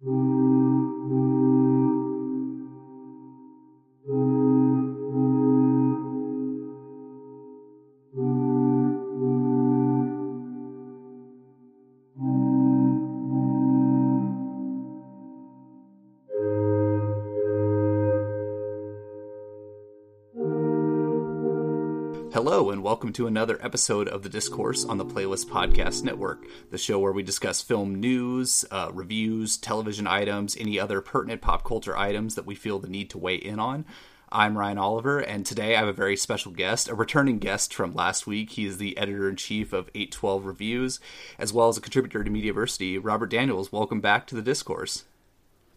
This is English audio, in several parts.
Thank you. Hello, and welcome to another episode of the Discourse on the Playlist Podcast Network, the show where we discuss film news, uh, reviews, television items, any other pertinent pop culture items that we feel the need to weigh in on. I'm Ryan Oliver, and today I have a very special guest, a returning guest from last week. He is the editor in chief of 812 Reviews, as well as a contributor to Mediaversity. Robert Daniels, welcome back to the Discourse.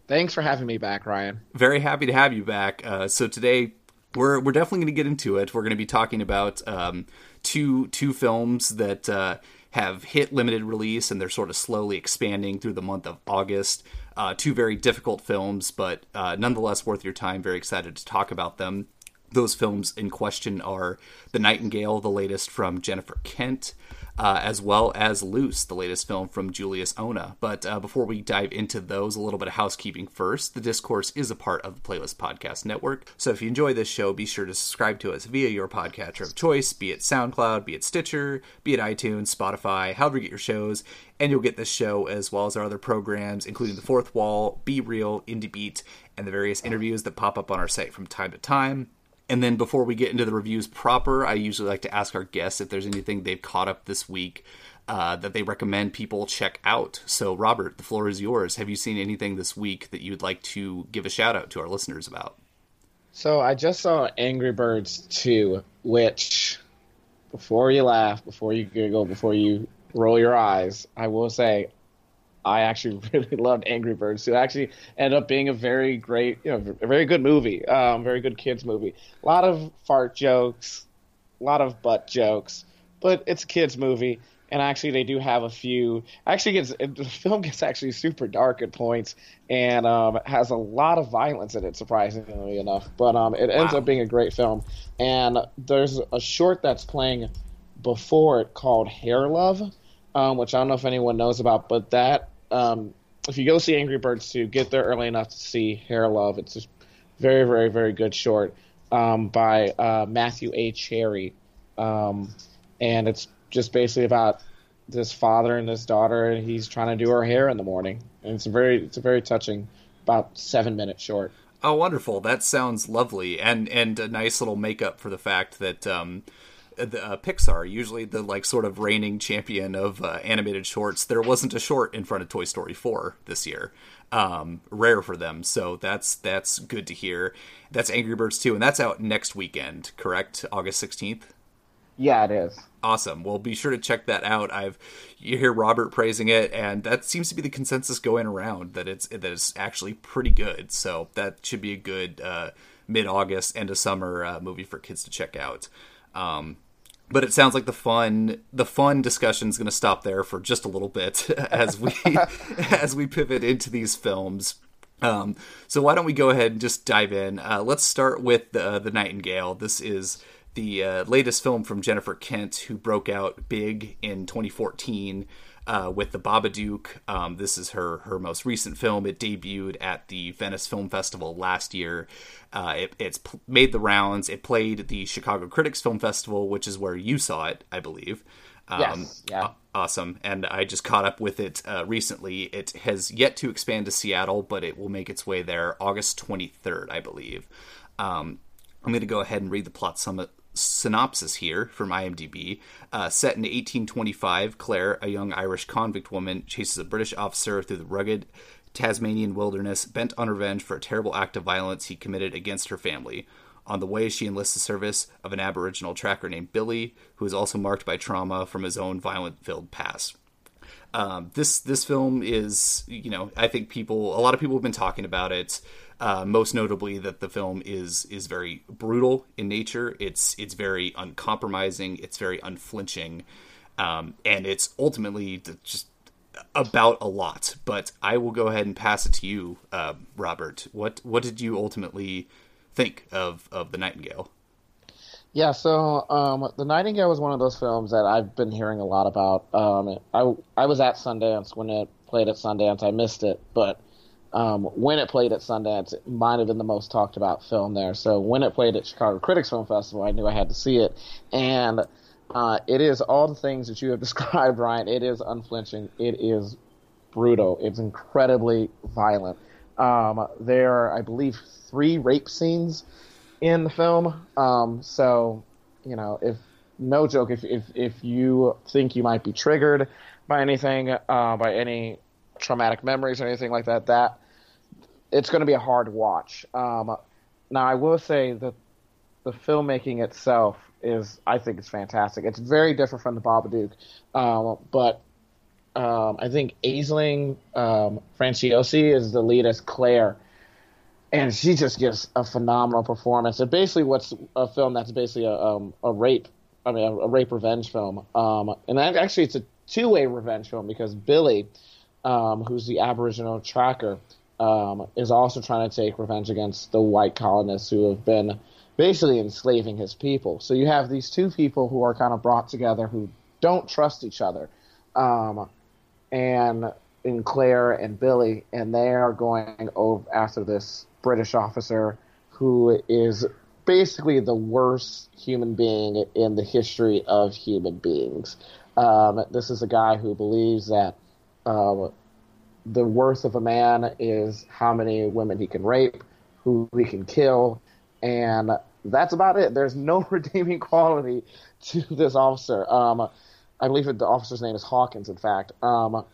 Thanks for having me back, Ryan. Very happy to have you back. Uh, so today, we're we're definitely going to get into it. We're going to be talking about um, two two films that uh, have hit limited release and they're sort of slowly expanding through the month of August. Uh, two very difficult films, but uh, nonetheless worth your time. Very excited to talk about them. Those films in question are The Nightingale, the latest from Jennifer Kent, uh, as well as Luce, the latest film from Julius Onah. But uh, before we dive into those, a little bit of housekeeping first. The Discourse is a part of the Playlist Podcast Network, so if you enjoy this show, be sure to subscribe to us via your podcatcher of choice, be it SoundCloud, be it Stitcher, be it iTunes, Spotify, however you get your shows, and you'll get this show as well as our other programs, including The Fourth Wall, Be Real, Indie Beat, and the various interviews that pop up on our site from time to time. And then before we get into the reviews proper, I usually like to ask our guests if there's anything they've caught up this week uh, that they recommend people check out. So, Robert, the floor is yours. Have you seen anything this week that you'd like to give a shout out to our listeners about? So, I just saw Angry Birds 2, which, before you laugh, before you giggle, before you roll your eyes, I will say I actually really loved Angry Birds. It actually ended up being a very great, you know, a very good movie, um, very good kids movie. A lot of fart jokes, a lot of butt jokes, but it's a kids movie. And actually, they do have a few. Actually, gets the film gets actually super dark at points, and um, has a lot of violence in it, surprisingly enough. But um, it ends Wow. up being a great film. And there's a short that's playing before it called Hair Love, um, which I don't know if anyone knows about, but that um, if you go see Angry Birds 2, get there early enough to see Hair Love. It's a very, very, very good short um, by uh, Matthew A. Cherry, um, and it's just basically about this father and this daughter, and he's trying to do her hair in the morning, and it's a very, it's a very touching, about seven minutes short. Oh, wonderful! That sounds lovely, and and a nice little makeup for the fact that um, the, uh, Pixar, usually the like sort of reigning champion of uh, animated shorts, there wasn't a short in front of Toy Story four this year. Um, rare for them, so that's that's good to hear. That's Angry Birds two, and that's out next weekend, correct? August sixteenth. Yeah, it is. Awesome. Well, be sure to check that out. I've you hear Robert praising it, and that seems to be the consensus going around that it's that it's actually pretty good. So that should be a good uh, mid-August end of summer uh, movie for kids to check out. Um, but it sounds like the fun the fun discussion is going to stop there for just a little bit as we as we pivot into these films. Um, so why don't we go ahead and just dive in? Uh, let's start with the the Nightingale. This is the uh, latest film from Jennifer Kent, who broke out big in 2014 uh, with The Babadook. Um, this is her her most recent film. It debuted at the Venice Film Festival last year. Uh, it, it's p- made the rounds. It played the Chicago Critics Film Festival, which is where you saw it, I believe. Um, Yes, yeah. aw- awesome. And I just caught up with it uh, recently. It has yet to expand to Seattle, but it will make its way there August 23rd, I believe. Um, I'm going to go ahead and read the plot sum- synopsis here from IMDb. Uh, set in 1825, Claire, a young Irish convict woman, chases a British officer through the rugged Tasmanian wilderness, bent on revenge for a terrible act of violence he committed against her family. On the way, she enlists the service of an Aboriginal tracker named Billy, who is also marked by trauma from his own violent filled past. Um, this this film is, you know, I think people, a lot of people have been talking about it. Uh, most notably, that the film is is very brutal in nature. It's it's very uncompromising. It's very unflinching, um, and it's ultimately just about a lot. But I will go ahead and pass it to you, uh, Robert. What what did you ultimately think of of the Nightingale? Yeah, so um, the Nightingale was one of those films that I've been hearing a lot about. Um, I I was at Sundance when it played at Sundance. I missed it, but um, when it played at Sundance, it might have been the most talked about film there. So when it played at Chicago Critics Film Festival, I knew I had to see it, and uh, it is all the things that you have described, Ryan. It is unflinching. It is brutal. It's incredibly violent. Um, there are, I believe, three rape scenes in the film. Um, so, you know, if no joke, if if if you think you might be triggered by anything, uh, by any traumatic memories or anything like that, that it's going to be a hard watch. Um, now, I will say that the filmmaking itself is, I think, it's fantastic. It's very different from the Babadook, um, but um, I think Aisling um, Franciosi is the lead as Claire and she just gives a phenomenal performance. And basically, what's a film that's basically a um, a rape, I mean, a, a rape revenge film. Um, and actually, it's a two way revenge film because Billy, um, who's the Aboriginal tracker, um, is also trying to take revenge against the white colonists who have been basically enslaving his people. So you have these two people who are kind of brought together who don't trust each other. Um, and in Claire and Billy, and they are going over after this British officer who is basically the worst human being in the history of human beings. Um, this is a guy who believes that um, the worth of a man is how many women he can rape, who he can kill, and that's about it. There's no redeeming quality to this officer. Um, I believe the officer's name is Hawkins, in fact. Um,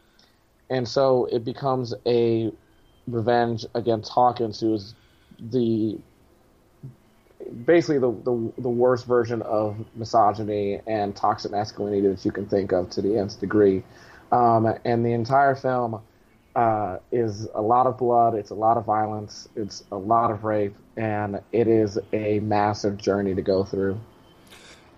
and so it becomes a revenge against Hawkins, who is the basically the, the, the worst version of misogyny and toxic masculinity that you can think of to the nth degree. Um, and the entire film uh, is a lot of blood, it's a lot of violence, it's a lot of rape, and it is a massive journey to go through.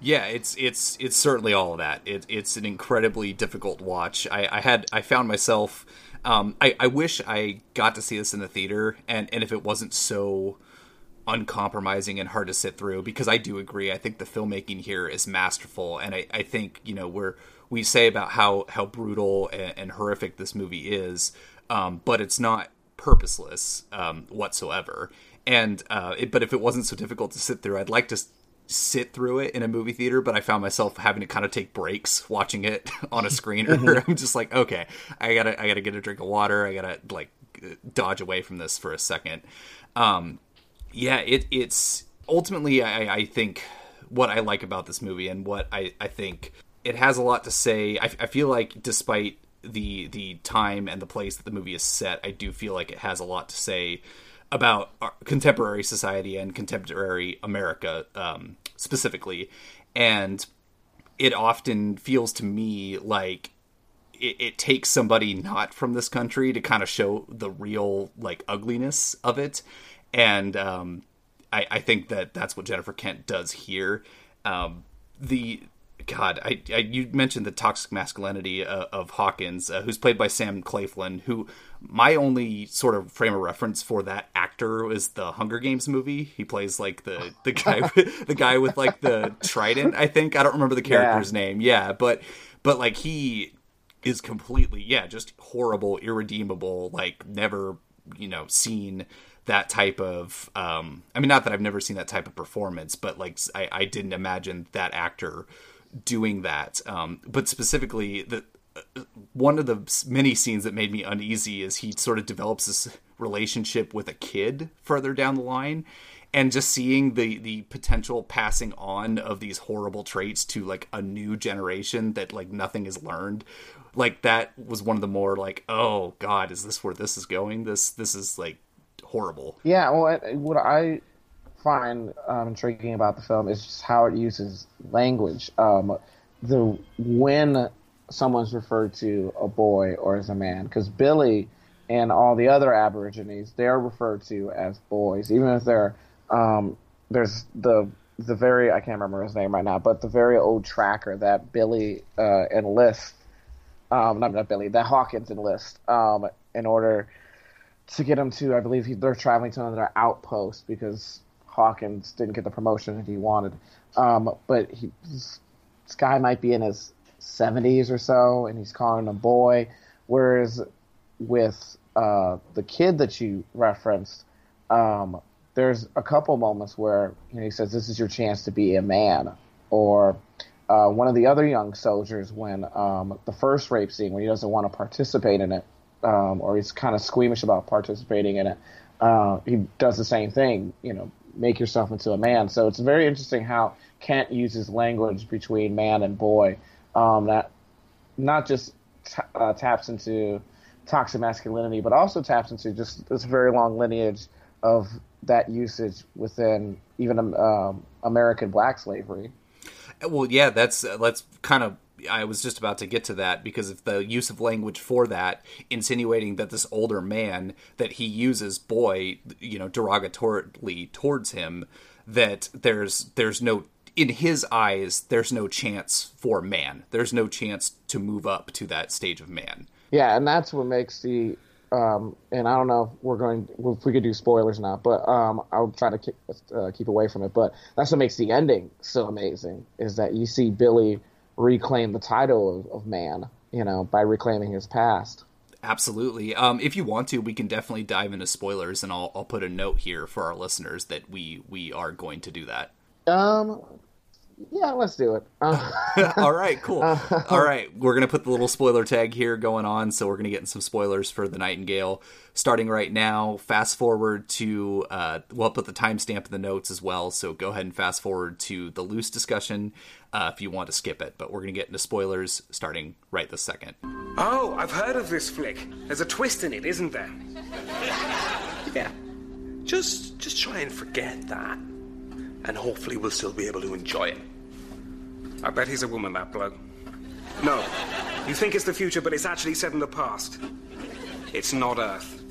Yeah, it's it's it's certainly all of that. It, it's an incredibly difficult watch. I, I had I found myself um, I, I wish I got to see this in the theater, and, and if it wasn't so uncompromising and hard to sit through, because I do agree. I think the filmmaking here is masterful, and I, I think you know we're we say about how how brutal and, and horrific this movie is, um, but it's not purposeless um, whatsoever. And uh, it, but if it wasn't so difficult to sit through, I'd like to sit through it in a movie theater, but I found myself having to kind of take breaks watching it on a screener. Mm-hmm. I'm just like, okay, I gotta, I gotta get a drink of water. I gotta like dodge away from this for a second. Um, yeah, it, it's ultimately, I, I think what I like about this movie and what I, I think it has a lot to say. I, I feel like despite the the time and the place that the movie is set, I do feel like it has a lot to say about contemporary society and contemporary America um, specifically, and it often feels to me like it, it, takes somebody not from this country to kind of show the real like ugliness of it, and um, I, I, think that that's what Jennifer Kent does here. Um, the God, I, I, you mentioned the toxic masculinity uh, of Hawkins, uh, who's played by Sam Claflin, who my only sort of frame of reference for that actor is the Hunger Games movie. He plays like the the guy with, the guy with like the trident. I think I don't remember the character's yeah. name. Yeah, but but like he is completely yeah, just horrible, irredeemable. Like never you know seen that type of. Um, I mean, not that I've never seen that type of performance, but like I, I didn't imagine that actor doing that. Um, but specifically the one of the many scenes that made me uneasy is he sort of develops this relationship with a kid further down the line and just seeing the the potential passing on of these horrible traits to like a new generation that like nothing is learned like that was one of the more like oh god is this where this is going this this is like horrible yeah well what i find um, intriguing about the film. Is just how it uses language. Um, the when someone's referred to a boy or as a man because Billy and all the other Aborigines they're referred to as boys, even if they're um, there's the the very I can't remember his name right now, but the very old tracker that Billy uh, enlists, um, not, not Billy, that Hawkins enlists um, in order to get him to I believe he, they're traveling to another outpost because Hawkins didn't get the promotion that he wanted. Um, but he, this guy might be in his 70s or so, and he's calling him a boy. Whereas with uh, the kid that you referenced, um, there's a couple moments where you know, he says, "This is your chance to be a man," or uh, one of the other young soldiers when um, the first rape scene when he doesn't want to participate in it, um, or he's kind of squeamish about participating in it. Uh, he does the same thing, you know, make yourself into a man. So it's very interesting how Kent uses language between man and boy um, that not just t- uh, taps into toxic masculinity, but also taps into just this very long lineage of that usage within even um, American black slavery. Well, yeah, that's uh, that's kind of I was just about to get to that because of the use of language for that, insinuating that this older man that he uses boy, you know, derogatorily towards him, that there's there's no in his eyes there's no chance for man. There's no chance to move up to that stage of man. Yeah, and that's what makes the um, and I don't know if we're going if we could do spoilers now, but um, I'll try to keep, uh, keep away from it. But that's what makes the ending so amazing is that you see Billy reclaim the title of, of man, you know, by reclaiming his past. Absolutely. Um, if you want to, we can definitely dive into spoilers, and I'll I'll put a note here for our listeners that we we are going to do that. Um, yeah, let's do it. Uh, All right, cool. Uh, All right, we're gonna put the little spoiler tag here going on, so we're gonna get in some spoilers for the Nightingale starting right now. Fast forward to uh, we'll put the timestamp in the notes as well, so go ahead and fast forward to the Luce discussion uh, if you want to skip it. But we're gonna get into spoilers starting right this second. Oh, I've heard of this flick. There's a twist in it, isn't there? yeah. Just, just try and forget that, and hopefully we'll still be able to enjoy it. I bet he's a woman, that bloke. No. You think it's the future, but it's actually set in the past. It's not Earth.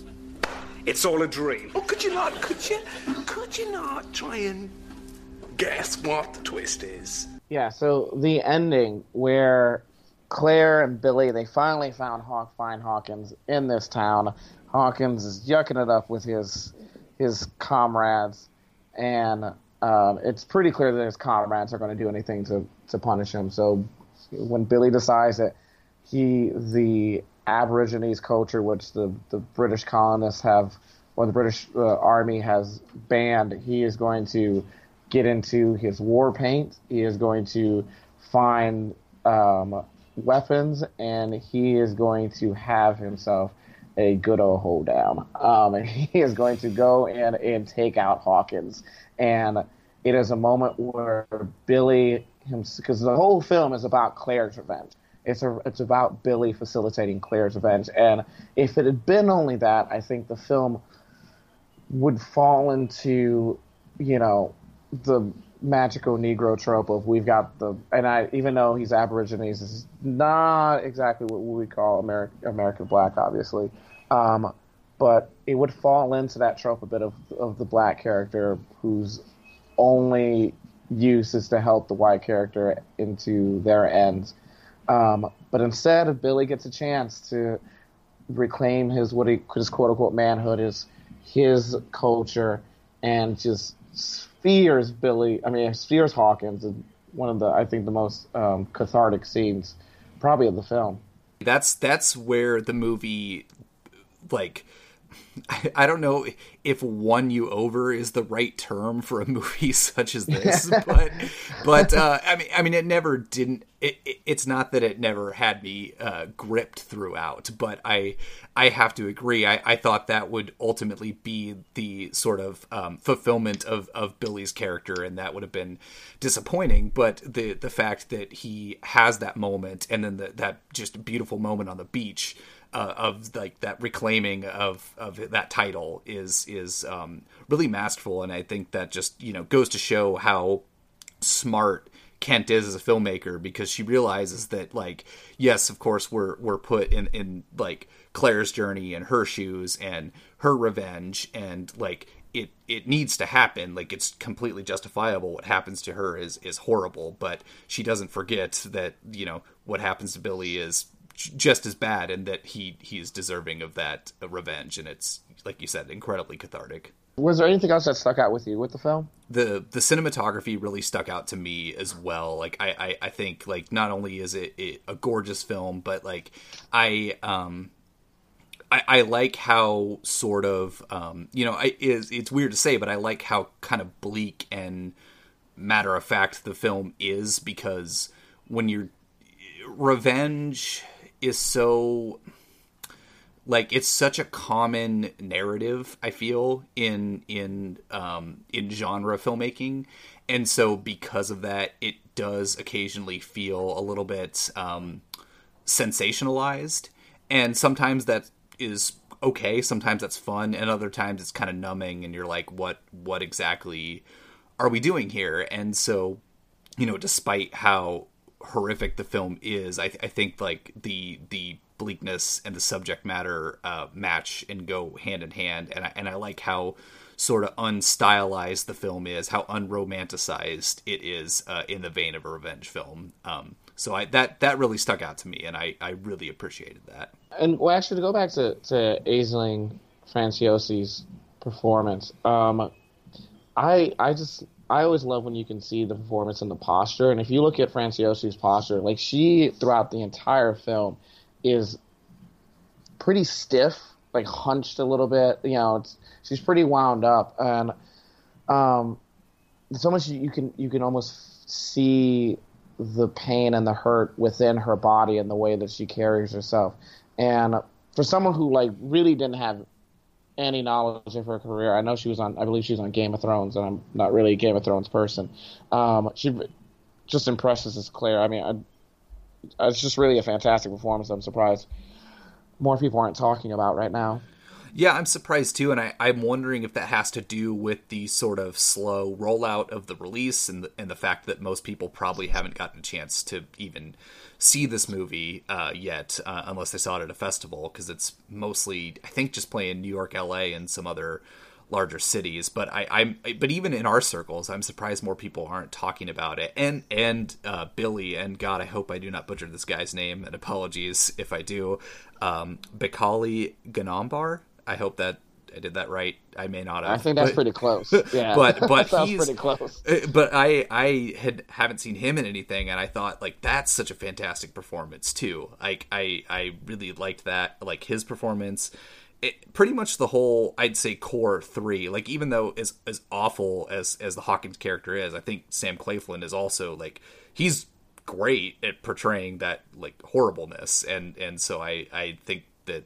It's all a dream. Oh, could you not? Could you? Could you not try and guess what the twist is? Yeah. So the ending where Claire and Billy they finally found Hawk find Hawkins in this town. Hawkins is yucking it up with his his comrades, and um, it's pretty clear that his comrades are going to do anything to to punish him. So when Billy decides that he the Aborigines culture, which the the British colonists have or the British uh, Army has banned, he is going to get into his war paint. He is going to find um, weapons, and he is going to have himself a good old hold down. Um, and he is going to go in and take out Hawkins. And it is a moment where Billy, because the whole film is about Claire's revenge. It's a, it's about Billy facilitating Claire's revenge. And if it had been only that, I think the film would fall into, you know, the magical Negro trope of we've got the and I even though he's Aborigines, is not exactly what we would call American American black, obviously, um, but it would fall into that trope a bit of of the black character whose only use is to help the white character into their ends. Um, but instead, if Billy gets a chance to reclaim his what he his quote unquote manhood, his his culture, and just fears Billy. I mean, fears Hawkins. One of the I think the most um, cathartic scenes, probably of the film. That's that's where the movie, like, I, don't know if won you over is the right term for a movie such as this, but but uh, I mean I mean it never didn't. It, it, it's not that it never had me uh, gripped throughout, but I I have to agree. I, I thought that would ultimately be the sort of um, fulfillment of, of Billy's character, and that would have been disappointing. But the the fact that he has that moment, and then the, that just beautiful moment on the beach uh, of like that reclaiming of of that title is is um, really masterful, and I think that just you know goes to show how smart Kent is as a filmmaker because she realizes that like yes, of course we're we're put in in like Claire's journey and her shoes and her revenge. And like it it needs to happen. Like it's completely justifiable. What happens to her is is horrible. But she doesn't forget that you know what happens to Billy is just as bad and that he he's deserving of that revenge and it's like you said incredibly cathartic was there anything else that stuck out with you with the film? The the cinematography really stuck out to me as well. Like I, I, I think like not only is it, it, a gorgeous film, but like I um I, I like how sort of um you know I is it's weird to say, but I like how kind of bleak and matter of fact the film is because when you're revenge is so like it's such a common narrative i feel in in um in genre filmmaking. And so because of that it does occasionally feel a little bit um sensationalized. And sometimes that is okay sometimes that's fun and other times it's kind of numbing and you're like what what exactly are we doing here? And so you know despite how horrific the film is i, I think like the the bleakness and the subject matter uh, match and go hand in hand. And I, and I like how sort of unstylized the film is, how unromanticized it is uh, in the vein of a revenge film. Um, so I, that that really stuck out to me, and I, I really appreciated that. And well, actually, to go back to to Aisling Franciosi's performance, um, I I just I always love when you can see the performance and the posture. And if you look at Franciosi's posture, like she throughout the entire film is pretty stiff, like hunched a little bit. You know, she's pretty wound up, and um, so much you can you can almost see the pain and the hurt within her body and the way that she carries herself. And for someone who like really didn't have any knowledge of her career, I know she was on. I believe she was on Game of Thrones, and I'm not really a Game of Thrones person. Um, she just impresses as Claire. I mean, I, it's just really a fantastic performance. I'm surprised more people aren't talking about right now. Yeah, I'm surprised too, and I, I'm wondering if that has to do with the sort of slow rollout of the release and the, and the fact that most people probably haven't gotten a chance to even see this movie uh, yet, uh, unless they saw it at a festival, because it's mostly, I think, just playing New York, LA, and some other larger cities. But I, I'm but even in our circles, I'm surprised more people aren't talking about it. And and uh, Billy and God, I hope I do not butcher this guy's name. And apologies if I do. Um, Baykali Ganambarr. I hope that I did that right. I may not have. I think that's but, pretty close. Yeah, but but he's pretty close. Uh, but I I had haven't seen him in anything, and I thought like that's such a fantastic performance too. Like I I really liked that, like his performance it, pretty much the whole I'd say core three. Like even though as as awful as as the Hawkins character is, I think Sam Claflin is also like he's great at portraying that like horribleness, and and so I I think that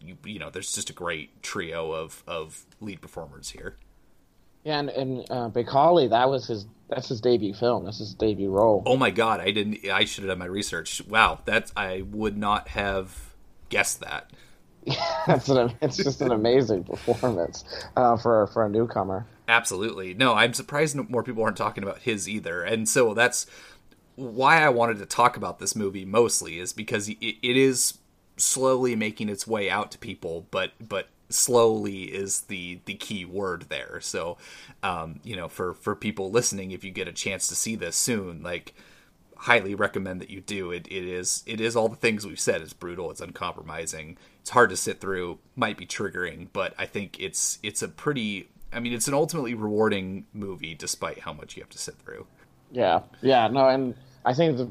you you know there's just a great trio of of lead performers here. Yeah, and and uh, Baykali, that was his that's his debut film. That's his debut role. Oh my god, I didn't. I should have done my research. Wow, that's I would not have guessed that. it's, an, it's just an amazing performance uh, for for a newcomer. Absolutely, no, I'm surprised more people aren't talking about his either, and so that's why I wanted to talk about this movie mostly is because it, it is slowly making its way out to people, but but slowly is the the key word there. So, um, you know, for for people listening, if you get a chance to see this soon, like highly recommend that you do. It it is it is all the things we've said. It's brutal. It's uncompromising it's hard to sit through, might be triggering, but I think it's it's a pretty I mean, it's an ultimately rewarding movie despite how much you have to sit through. Yeah. Yeah, no, and I think the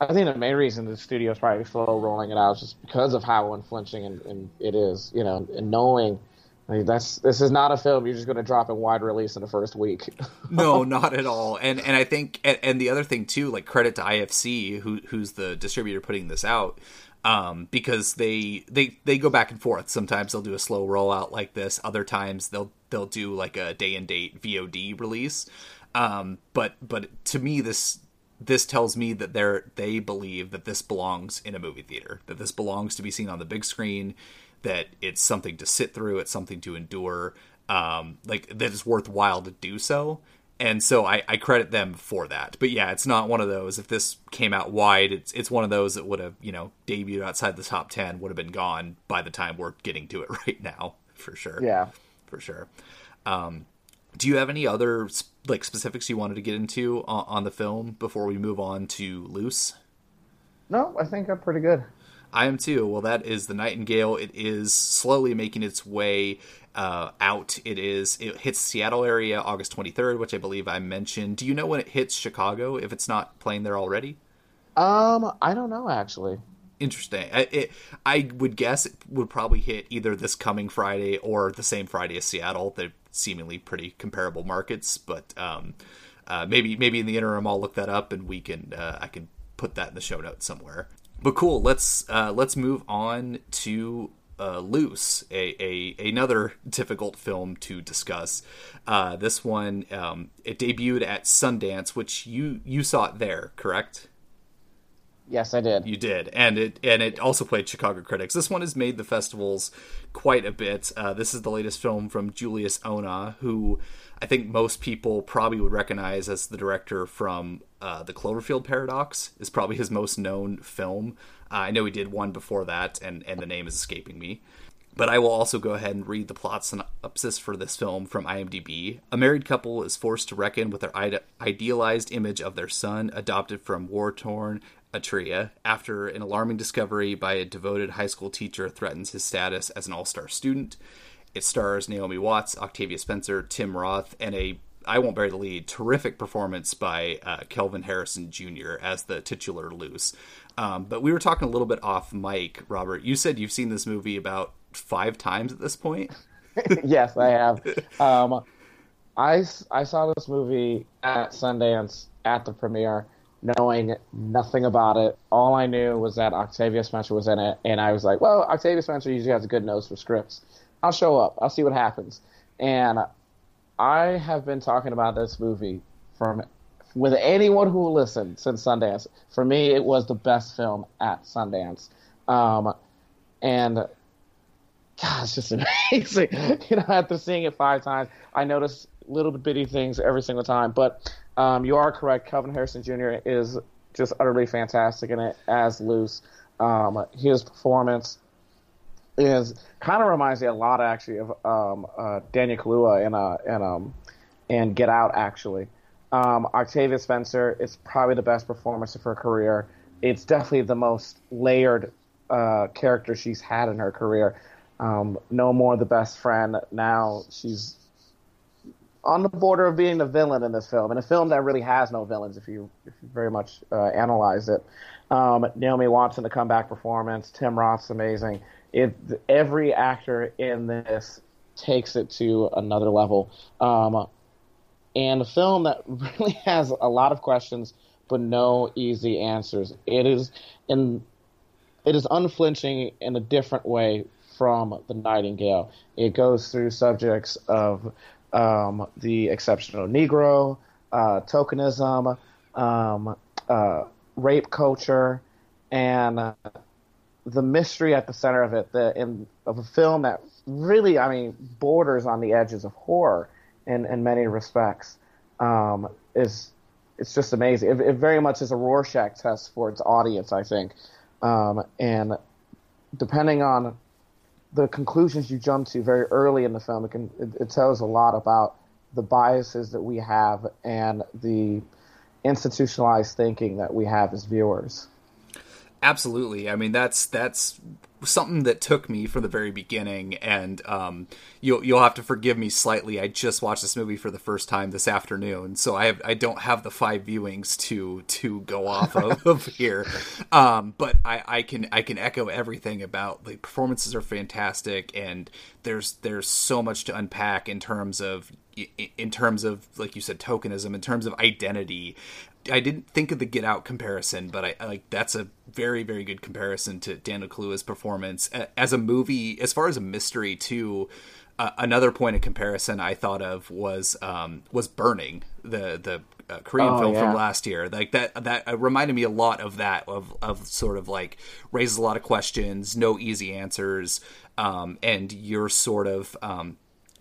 I think the main reason the studio is probably slow rolling it out is just because of how unflinching and, and it is, you know, and knowing I mean, that's this is not a film you're just going to drop in wide release in the first week. no, not at all. And and I think and, and, the other thing too, like credit to IFC, who who's the distributor putting this out um, because they they they go back and forth. Sometimes they'll do a slow rollout like this. Other times they'll they'll do like a day and date VOD release. Um, but but to me this this tells me that they're they believe that this belongs in a movie theater. That this belongs to be seen on the big screen. That it's something to sit through. It's something to endure. Um, like that is worthwhile to do so. and so I, I credit them for that. But yeah, it's not one of those. If this came out wide, it's it's one of those that would have you know debuted outside the top ten, would have been gone by the time we're getting to it right now, for sure. Yeah, for sure. Um, do you have any other like specifics you wanted to get into on, on the film before we move on to Luce? No, I think I'm pretty good. I am too. Well, that is the Nightingale. It is slowly making its way uh, out. It is it hits Seattle area August 23rd, which I believe I mentioned. Do you know when it hits Chicago? If it's not playing there already? Um, I don't know actually. Interesting. I, it, I would guess it would probably hit either this coming Friday or the same Friday as Seattle. They're seemingly pretty comparable markets, but um, uh, maybe maybe in the interim I'll look that up and we can uh, I can put that in the show notes somewhere but cool. Let's uh, let's move on to uh, Luce, a, a another difficult film to discuss. Uh, this one um, it debuted at Sundance, which you you saw it there, correct? Yes, I did. You did, and it and it also played Chicago critics. This one has made the festivals quite a bit. Uh, this is the latest film from Julius Onah, who I think most people probably would recognize as the director from uh, the Cloverfield Paradox. Is probably his most known film. Uh, I know he did one before that, and and the name is escaping me. But I will also go ahead and read the plot synopsis for this film from IMDb. A married couple is forced to reckon with their ide- idealized image of their son, adopted from war torn Eritrea after an alarming discovery by a devoted high school teacher threatens his status as an all star student. It stars Naomi Watts, Octavia Spencer, Tim Roth, and a I won't bury the lead. Terrific performance by uh, Kelvin Harrison Jr. as the titular Luce. Um, but we were talking a little bit off mic, Robert. You said you've seen this movie about five times at this point. yes, I have. Um, I, I saw this movie at Sundance at the premiere knowing nothing about it. All I knew was that Octavia Spencer was in it, and I was like, well, Octavia Spencer usually has a good nose for scripts. I'll show up. I'll see what happens. And I have been talking about this movie from with anyone who will listen since Sundance. For me, it was the best film at Sundance. Um, and God, it's just amazing. you know, after seeing it five times, I noticed little bitty things every single time. But um, you are correct. Kelvin Harrison Jr. is just utterly fantastic in it as Luce. Um, his performance is kind of reminds me a lot actually of um, uh, Daniel Kaluuya in uh, in um, in Get Out actually. Um, Octavia Spencer is probably the best performance of her career. It's definitely the most layered uh, character she's had in her career. Um, no more the best friend. Now she's on the border of being the villain in this film, in a film that really has no villains if you if you very much uh, analyze it. Um, Naomi Watson, the comeback performance, Tim Roth's amazing. It every actor in this takes it to another level, um, and a film that really has a lot of questions but no easy answers. It is in it is unflinching in a different way from the Nightingale. It goes through subjects of um, the exceptional Negro, uh, tokenism, um, uh, rape culture, and uh, the mystery at the center of it. The in of a film that really, I mean, borders on the edges of horror in in many respects. Um, is it's just amazing. It, it, very much is a Rorschach test for its audience, I think. Um, and depending on the conclusions you jump to very early in the film, it, can, it, it tells a lot about the biases that we have and the institutionalized thinking that we have as viewers. Absolutely. I mean, that's that's something that took me from the very beginning, and um, you'll you'll have to forgive me slightly. I just watched this movie for the first time this afternoon, so I have, I don't have the five viewings to to go off of, here. Um, but I, I can I can echo everything about the performances are fantastic, and there's there's so much to unpack in terms of in terms of like you said tokenism in terms of identity I didn't think of the Get Out comparison, but I, I like that's a very very good comparison to Daniel Kaluuya's performance as a movie. As far as a mystery too, uh, another point of comparison I thought of was um, was Burning, the the uh, Korean oh, film yeah. from last year. Like that that reminded me a lot of that of of sort of like raises a lot of questions, no easy answers, um, and you're sort of um,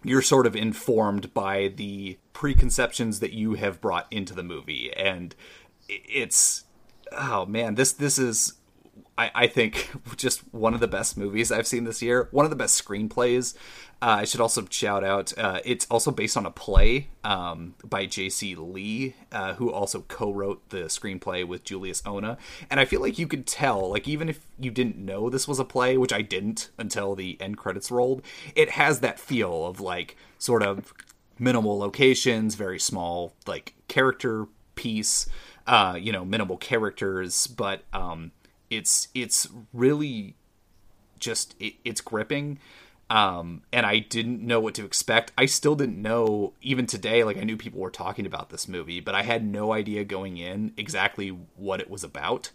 you're sort of informed by the preconceptions that you have brought into the movie and it's oh man this this is I, I think just one of the best movies I've seen this year. One of the best screenplays. Uh, I should also shout out. Uh, it's also based on a play um, by J.C. Lee, uh, who also co-wrote the screenplay with Julius Onah. And I feel like you could tell, like even if you didn't know this was a play, which I didn't until the end credits rolled, it has that feel of like sort of minimal locations, very small like character piece. Uh, you know, minimal characters, but um, it's it's really just it, it's gripping um and i didn't know what to expect. I still didn't know even today like i knew people were talking about this movie but i had no idea going in exactly what it was about.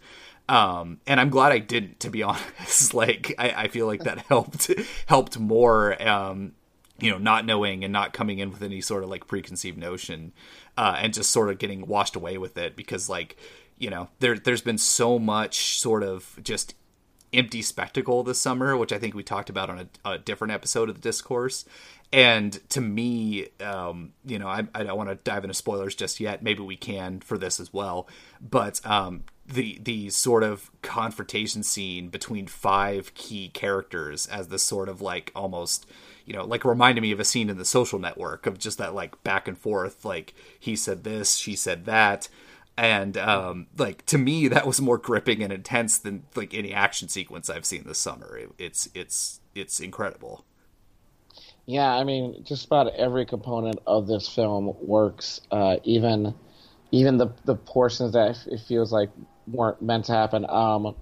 Um and i'm glad i didn't to be honest. Like i, I feel like that helped helped more um you know not knowing and not coming in with any sort of like preconceived notion uh and just sort of getting washed away with it because like you know there there's been so much sort of just empty spectacle this summer, which I think we talked about on a, a different episode of the discourse. And to me, um, you know, I, I don't want to dive into spoilers just yet. Maybe we can for this as well. But um, the the sort of confrontation scene between five key characters as this sort of like almost you know like reminded me of a scene in the social network of just that like back and forth like he said this she said that and um, like to me that was more gripping and intense than like any action sequence I've seen this summer. It, it's it's it's incredible. Yeah, I mean, just about every component of this film works. Uh, even even the the portions that it feels like weren't meant to happen. Um,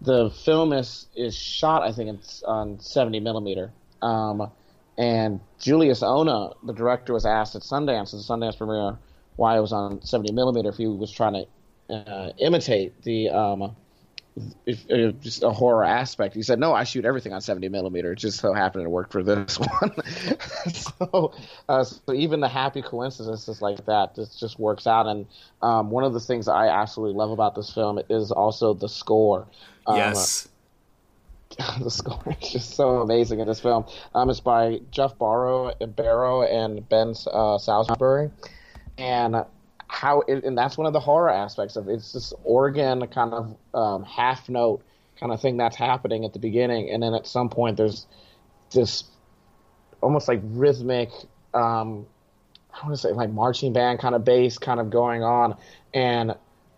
the film is is shot, I think, it's on seventy millimeter. Um, and Julius Onah, the director, was asked at Sundance, at the Sundance premiere, why it was on 70 millimeter if he was trying to uh, imitate the um, if, if just a horror aspect. He said, "No, I shoot everything on 70 millimeter. It just so happened it worked for this one." so, uh, so even the happy coincidences like that just just works out. And um, one of the things I absolutely love about this film is also the score. Um, yes. the score is just so amazing in this film. Um, it's by Geoff Barrow, Barrow and Ben uh, Salisbury and how it, and that's one of the horror aspects of it. it's this organ kind of um, half note kind of thing that's happening at the beginning, and then at some point there's this almost like rhythmic. Um, I want to say like marching band kind of bass kind of going on, and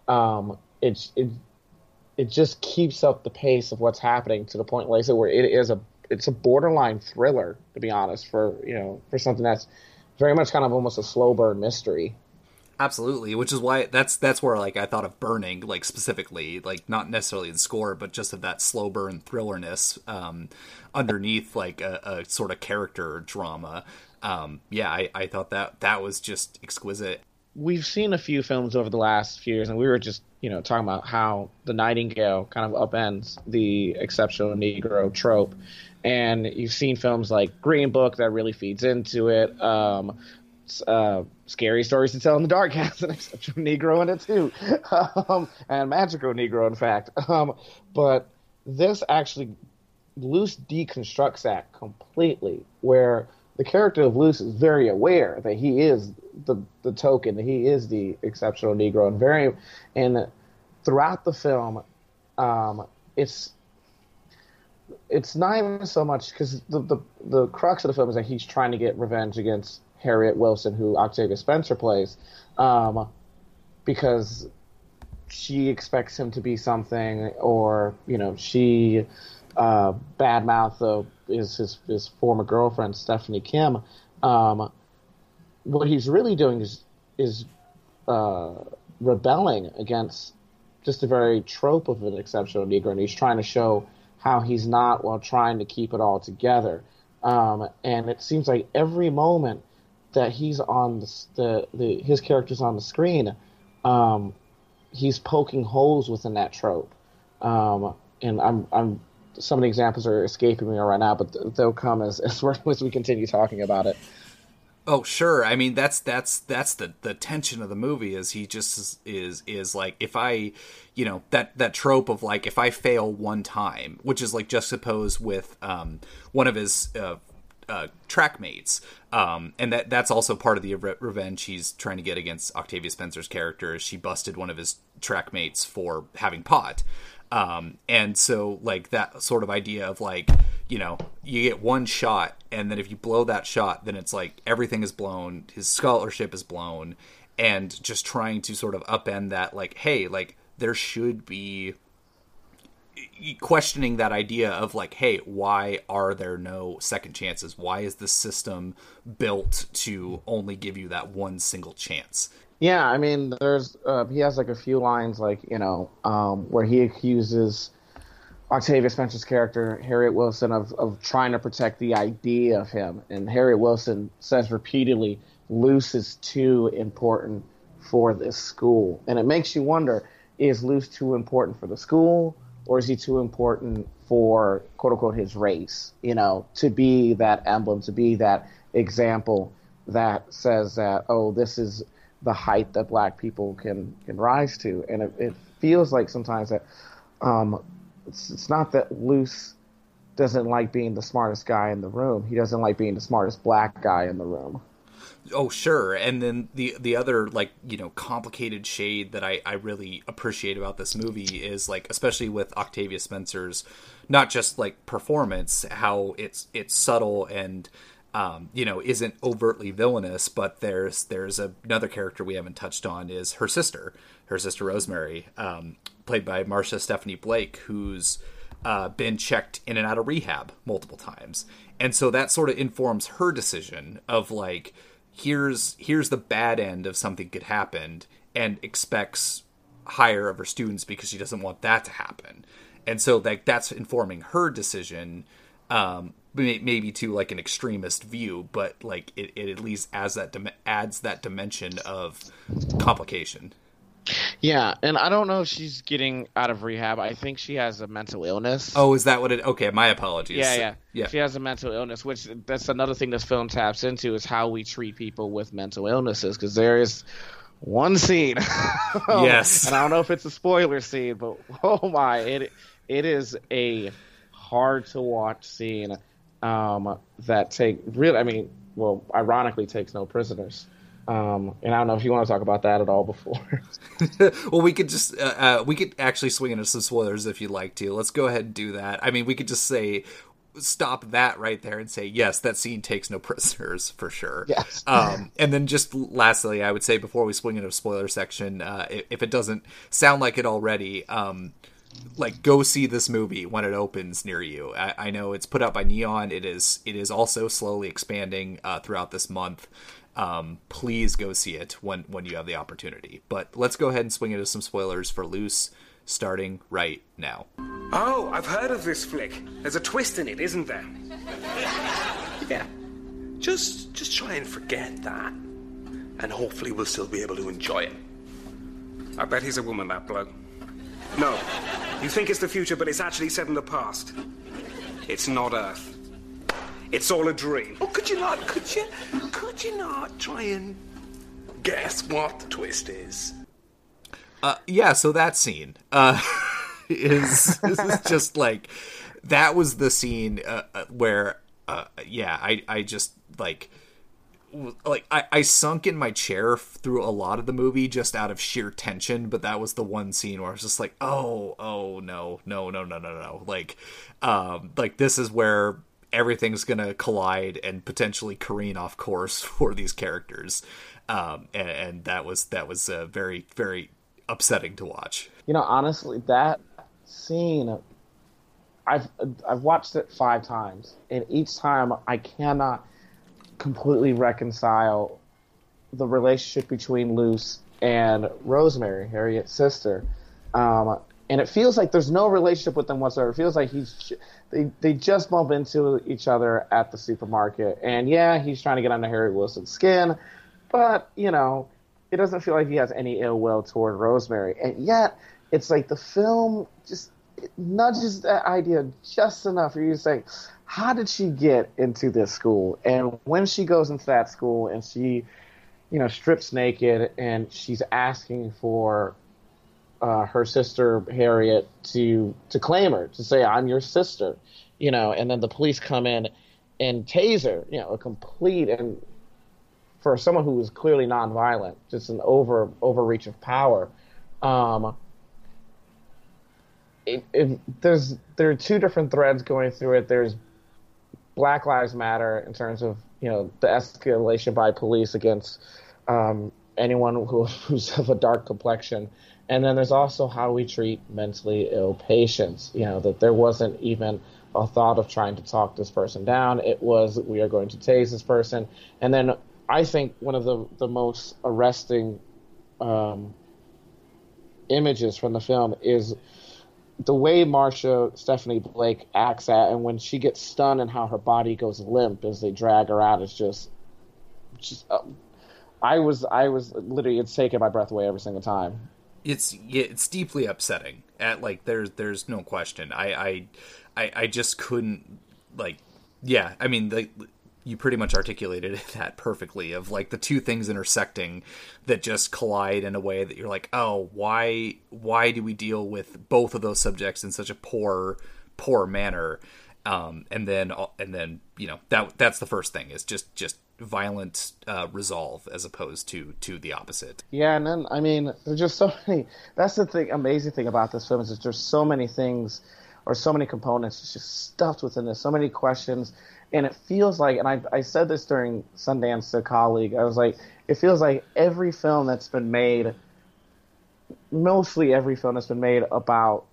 um, it it it just keeps up the pace of what's happening to the point, like I said, where it is a it's a borderline thriller to be honest for you know for something that's very much kind of almost a slow burn mystery. Absolutely, which is why that's that's where like I thought of Burning, like specifically, like not necessarily the score, but just of that slow burn thrillerness um, underneath like a, a, sort of character drama. Um, yeah, I, I thought that that was just exquisite. We've seen a few films over the last few years, and we were just you know talking about how the Nightingale kind of upends the exceptional Negro trope, and you've seen films like Green Book that really feeds into it. Um, uh, scary stories to tell in the dark has an exceptional Negro in it too, um, and magical Negro, in fact. Um, but this actually Luce deconstructs that completely, where the character of Luce is very aware that he is the the token, he is the exceptional Negro, and very and throughout the film, um, it's it's not even so much because the, the the crux of the film is that he's trying to get revenge against Harriet Wilson, who Octavia Spencer plays, um, because she expects him to be something, or you know, she uh, badmouth is his his former girlfriend Stephanie Kim. Um, what he's really doing is is uh, rebelling against just a very trope of an exceptional Negro, and he's trying to show how he's not while trying to keep it all together. Um, and it seems like every moment that he's on the, the, the his character's on the screen, um, he's poking holes within that trope. Um, and I'm I'm some of the examples are escaping me right now, but they'll come as as, as we continue talking about it. Oh sure, I mean that's that's that's the the tension of the movie is he just is is, is like if I, you know that that trope of like if I fail one time, which is like juxtaposed with um, one of his uh, uh, track mates, um, and that that's also part of the re- revenge he's trying to get against Octavia Spencer's character. She busted one of his track mates for having pot, um, and so like that sort of idea of like you know you get one shot, and then if you blow that shot, then it's like everything is blown, his scholarship is blown, and just trying to sort of upend that like hey like there should be questioning that idea of like hey why are there no second chances? Why is the system built to only give you that one single chance yeah i mean there's uh, he has like a few lines like you know um, where he accuses octavia spencer's character harriet wilson of, of trying to protect the idea of him and harriet wilson says repeatedly luce is too important for this school and it makes you wonder is luce too important for the school or is he too important for quote unquote his race? You know, to be that emblem, to be that example that says that oh, this is the height that black people can can rise to, and it, it feels like sometimes that um, it's, it's not that Luce doesn't like being the smartest guy in the room. He doesn't like being the smartest black guy in the room. Oh sure, and then the the other like you know complicated shade that I I really appreciate about this movie is like especially with Octavia Spencer's not just like performance, how it's it's subtle and um, you know isn't overtly villainous, but there's there's a, another character we haven't touched on is her sister, her sister Rosemary, um, played by Marsha Stephanie Blake, who's uh, been checked in and out of rehab multiple times, and so that sort of informs her decision of like here's here's the bad end of something could happen and expects higher of her students because she doesn't want that to happen. And so like that's informing her decision um maybe to like an extremist view but like it, it at least adds that adds that dimension of complication yeah, and I don't know if she's getting out of rehab. I think she has a mental illness. Oh, is that what it? Okay, my apologies. Yeah, yeah, yeah. She has a mental illness, which that's another thing this film taps into is how we treat people with mental illnesses. Because there is one scene. Oh, yes, and I don't know if it's a spoiler scene, but oh my, it it is a hard to watch scene um, that take really. I mean, well, ironically, takes no prisoners. Um, and I don't know if you want to talk about that at all before. well, we could just uh, uh, we could actually swing into some spoilers if you'd like to. Let's go ahead and do that. I mean, we could just say stop that right there and say yes, that scene takes no prisoners for sure. Yes. Um, and then just lastly, I would say before we swing into a spoiler section, uh, if it doesn't sound like it already. Um, like go see this movie when it opens near you. I, I, know it's put out by Neon. It is it is also slowly expanding uh, throughout this month um, please go see it when when you have the opportunity. But let's go ahead and swing into some spoilers for Luce, starting right now. Oh, I've heard of this flick. There's a twist in it, isn't there? yeah. Just just try and forget that, and hopefully we'll still be able to enjoy it. I bet he's a woman, that bloke. No, you think it's the future, but it's actually set in the past. It's not Earth. It's all a dream. Oh, could you not? Could you? Could you not try and guess what the twist is? Uh, yeah. So that scene uh, is this is just like that was the scene uh, uh where uh, yeah I I just like like I, I sunk in my chair through a lot of the movie just out of sheer tension but that was the one scene where i was just like oh oh no no no no no no like um like this is where everything's to collide and potentially careen off course for these characters. Um, and, and, that was that was uh, very very upsetting to watch. You know, honestly, that scene, I've I've watched it five times, and each time I cannot completely reconcile the relationship between Luce and Rosemary, Harriet's sister. Um, and it feels like there's no relationship with them whatsoever. It feels like he's they they just bump into each other at the supermarket, and yeah, he's trying to get under Harry Wilson's skin, but you know, it doesn't feel like he has any ill will toward Rosemary, and yet it's like the film just nudges that idea just enough for you to say, how did she get into this school? And when she goes into that school and she, you know, strips naked and she's asking for uh, her sister Harriet to to claim her to say I'm your sister, you know, and then the police come in and taser, you know, a complete and for someone who was clearly nonviolent, just an over overreach of power. Um, it, it, there's there are two different threads going through it. There's Black Lives Matter in terms of you know the escalation by police against um, anyone who, who's of a dark complexion, and then there's also how we treat mentally ill patients. You know that there wasn't even a thought of trying to talk this person down. It was we are going to tase this person, and then I think one of the the most arresting um, images from the film is the way Marsha Stephanie Blake acts at, and when she gets stunned, and how her body goes limp as they drag her out, is just, just. Uh, I was, I was literally, it's taking my breath away every single time. It's it's deeply upsetting. At like, there's there's no question. I I I, I just couldn't like. Yeah, I mean, the, you pretty much articulated that perfectly of like the two things intersecting that just collide in a way that you're like oh why why do we deal with both of those subjects in such a poor poor manner? Um, and then and then you know that that's the first thing is just just violent uh, resolve as opposed to to the opposite. Yeah and then i mean there's just so many that's the thing amazing thing about this film is that there's so many things or so many components just stuffed within this so many questions and it feels like, and I, I said this during Sundance to a colleague, I was like, it feels like every film that's been made, mostly every film that's been made about,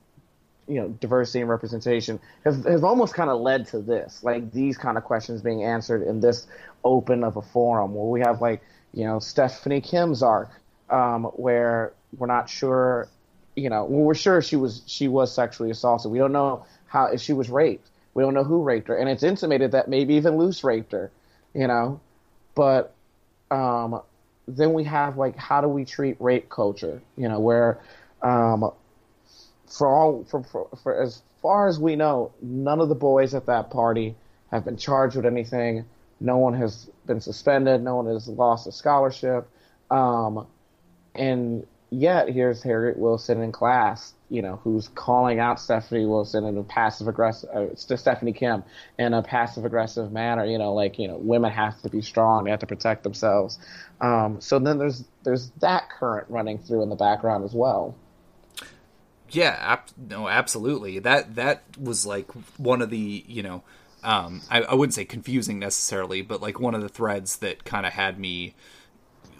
you know, diversity and representation, have, have almost kind of led to this, like these kind of questions being answered in this open of a forum where we have like, you know, Stephanie Kim's arc, um, where we're not sure, you know, we're sure she was she was sexually assaulted. We don't know how if she was raped. We don't know who raped her, and it's intimated that maybe even Luce raped her, you know. But um, then we have like how do we treat rape culture, you know, where um, for all for, for, for as far as we know, none of the boys at that party have been charged with anything. No one has been suspended. No one has lost a scholarship. Um, and yet, here's Harriet Wilson in class you know, who's calling out Stephanie Wilson in a passive aggressive, uh, Stephanie Kim in a passive aggressive manner. You know, like you know, women have to be strong; they have to protect themselves. Um, so then there's there's that current running through in the background as well. Yeah, ap- no, absolutely. That that was like one of the you know, um, I, I wouldn't say confusing necessarily, but like one of the threads that kind of had me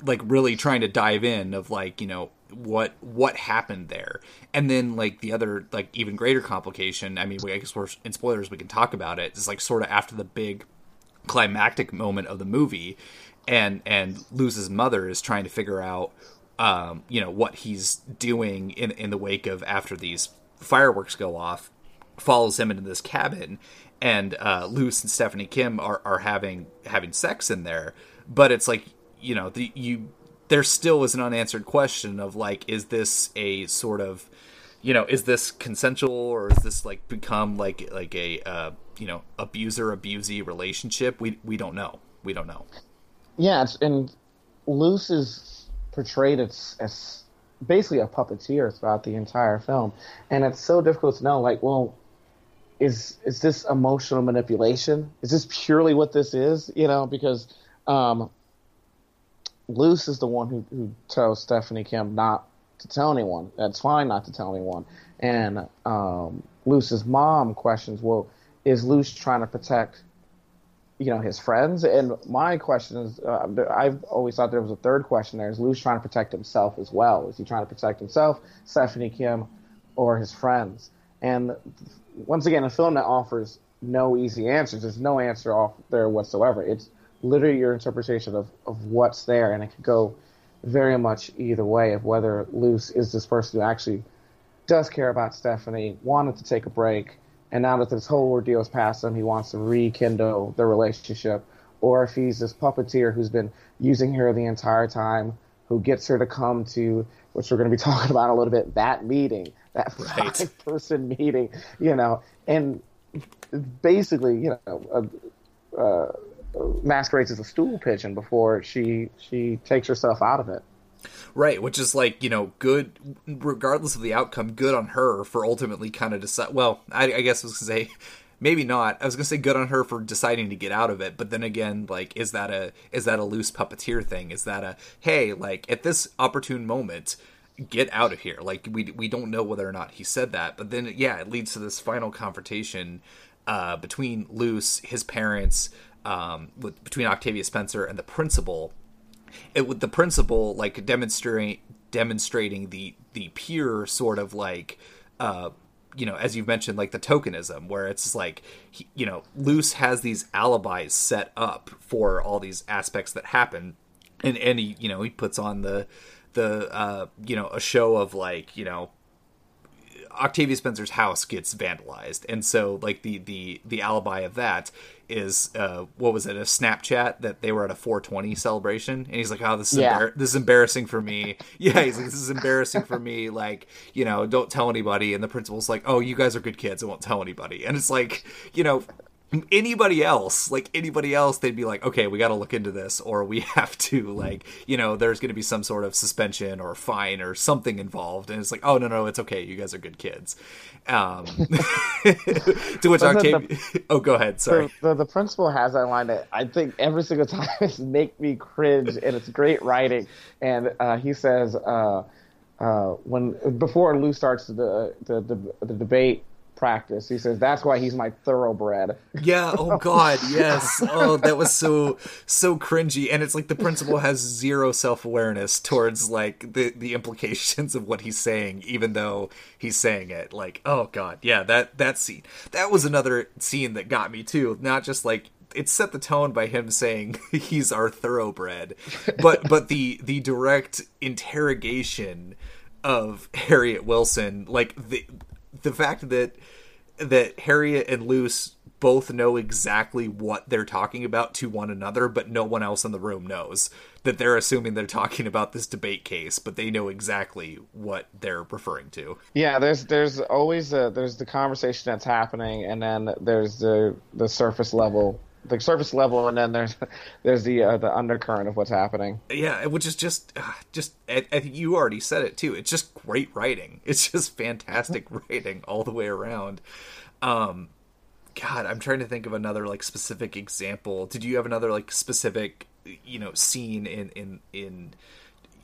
like really trying to dive in of like you know what what happened there. And then like the other like even greater complication i mean we, i guess we're in spoilers we can talk about it it's like sort of after the big climactic moment of the movie and and Luce's mother is trying to figure out um you know what he's doing in in the wake of after these fireworks go off follows him into this cabin and uh Luce and Stephanie Kim are are having having sex in there. But it's like you know the you there still is an unanswered question of like, is this a sort of, you know, is this consensual or is this like become like like a uh, you know abuser abusee relationship? We we don't know. We don't know. Yeah, and Luce is portrayed as, as basically a puppeteer throughout the entire film, and it's so difficult to know. Like, well, is is this emotional manipulation? Is this purely what this is? You know, because um, Luce is the one who, who tells Stephanie Kim not to tell anyone. That's fine not to tell anyone. And um, Luce's mom questions, well, is Luce trying to protect, you know, his friends? And my question is, uh, I've always thought there was a third question there. Is Luce trying to protect himself as well? Is he trying to protect himself, Stephanie Kim, or his friends? And once again, a film that offers no easy answers. There's no answer off there whatsoever. It's literally your interpretation of, of what's there, and it could go very much either way of whether Luce is this person who actually does care about Stephanie, wanted to take a break, and now that this whole ordeal has passed him, he wants to rekindle the relationship, or if he's this puppeteer who's been using her the entire time, who gets her to come to, which we're going to be talking about a little bit, that meeting, that right. five person meeting, you know, and basically, you know, uh, uh, masquerades as a stool pigeon before she she takes herself out of it. Right, which is like you know good, regardless of the outcome, good on her for ultimately kind of decide. Well, I, I guess I was gonna say maybe not. I was gonna say good on her for deciding to get out of it, but then again, like, is that a is that a Luce puppeteer thing? Is that a hey, like at this opportune moment, get out of here? Like we we don't know whether or not he said that, but then yeah, it leads to this final confrontation uh, between Luce, his parents, um, with between Octavia Spencer and the principal. It with the principal like demonstrating demonstrating the the pure sort of like uh you know as you've mentioned like the tokenism where it's like he, you know Luce has these alibis set up for all these aspects that happen and and he you know he puts on the the uh you know a show of like you know Octavia Spencer's house gets vandalized, and so like the the the alibi of that is uh what was it a Snapchat that they were at a 420 celebration, and he's like, oh this is Yeah. embar- this is embarrassing for me. Yeah, he's like this is embarrassing for me. Like you know, don't tell anybody. And the principal's like, oh you guys are good kids, I won't tell anybody. And it's like you know anybody else like anybody else they'd be like okay we got to look into this or we have to like you know there's going to be some sort of suspension or fine or something involved and it's like oh no no it's okay you guys are good kids um to which octavia oh go ahead sorry The, the, the principal has that line that I think every single time is make me cringe, and it's great writing. And uh, he says uh, uh, when before Luce starts the, the the the debate practice, he says that's why he's my thoroughbred. Yeah. Oh God. Yes. Oh, that was so so cringy, and it's like the principal has zero self awareness towards like the the implications of what he's saying, even though he's saying it. Like, oh God, yeah. That that scene. That was another scene that got me too. Not just like it set the tone by him saying he's our thoroughbred, but but the the direct interrogation of Harriet Wilson, like the the fact that that Harriet and Luce both know exactly what they're talking about to one another, but no one else in the room knows that they're assuming they're talking about this debate case, but they know exactly what they're referring to. Yeah, there's there's always a, there's the conversation that's happening, and then there's the the surface level, the surface level, and then there's there's the uh, the undercurrent of what's happening. Yeah, which is just, uh, just I, I think you already said it too. It's just great writing. It's just fantastic writing all the way around. Um, God, I'm trying to think of another like specific example. Did you have another like specific, you know, scene in in in,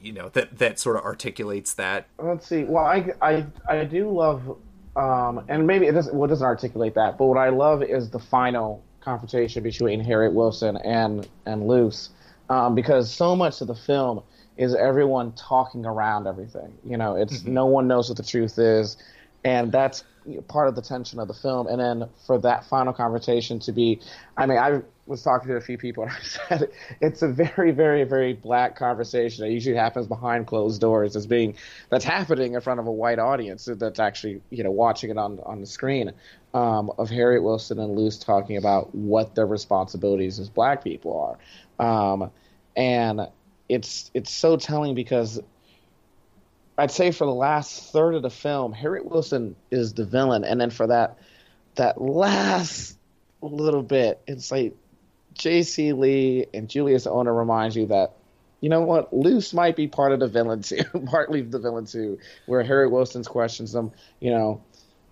you know, that that sort of articulates that? Let's see. Well, I, I, I do love, um, and maybe it doesn't, well, it doesn't articulate that, but what I love is the final confrontation between Harriet Wilson and, and Luce, um, because so much of the film is everyone talking around everything. You know, it's no one knows what the truth is, and that's part of the tension of the film. And then for that final confrontation to be, I mean, I was talking to a few people and I said it's a very, very, very black conversation that usually happens behind closed doors as being that's happening in front of a white audience that's actually you know watching it on on the screen um, of Harriet Wilson and Luce talking about what their responsibilities as black people are, um, and it's it's so telling because I'd say for the last third of the film, Harriet Wilson is the villain, and then for that that last little bit, it's like J.C. Lee and Julius Onah reminds you that you know what, Luce might be part of the villain too, partly the villain too, where Harriet Wilson's questions them, you know,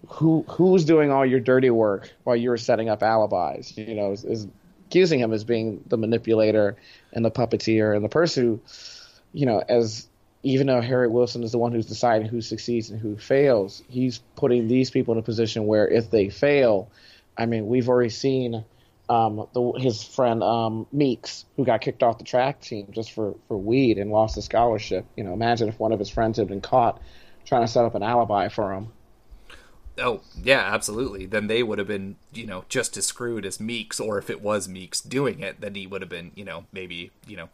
who who's doing all your dirty work while you were setting up alibis, you know, is, is accusing him as being the manipulator and the puppeteer and the person who, you know, as even though Harriet Wilson is the one who's deciding who succeeds and who fails, he's putting these people in a position where if they fail, I mean, we've already seen um, the, his friend um, Meeks, who got kicked off the track team just for, for weed and lost a scholarship. You know, imagine if one of his friends had been caught trying to set up an alibi for him. Oh, yeah, absolutely. Then they would have been, you know, just as screwed as Meeks, or if it was Meeks doing it, then he would have been, you know, maybe, you know,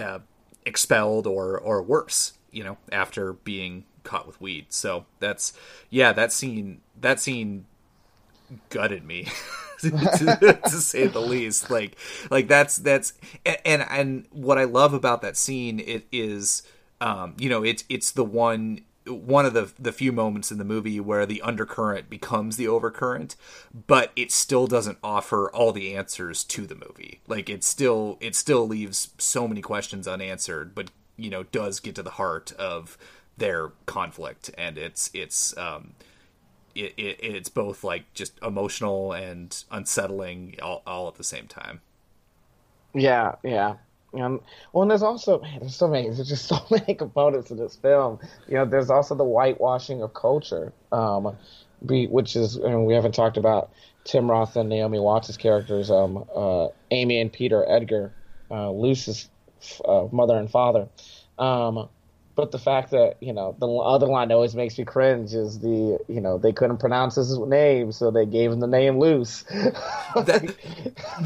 uh, expelled or or worse, you know, after being caught with weed. So that's yeah, that scene that scene gutted me to, to say the least. Like like that's that's and and what I love about that scene it is um you know it's it's the one one of the the few moments in the movie where the undercurrent becomes the overcurrent, but it still doesn't offer all the answers to the movie. Like it still it still leaves so many questions unanswered, but you know does get to the heart of their conflict, and it's it's um, it, it, it's both like just emotional and unsettling all, all at the same time. Yeah, yeah. Um, well, and there's also man, there's so many there's just so many components of this film. You know, there's also the whitewashing of culture, um, be, which is we haven't talked about Tim Roth and Naomi Watts' characters, um, uh, Amy and Peter Edgar, uh, Luce's uh, mother and father. Um, but the fact that you know the other line that always makes me cringe is the you know they couldn't pronounce his name, so they gave him the name Luce. that,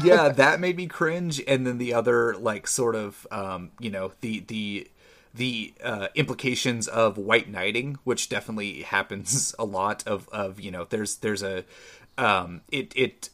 yeah, that made me cringe. And then the other like sort of um, you know the the the uh, implications of white knighting, which definitely happens a lot. Of of you know there's there's a um, it it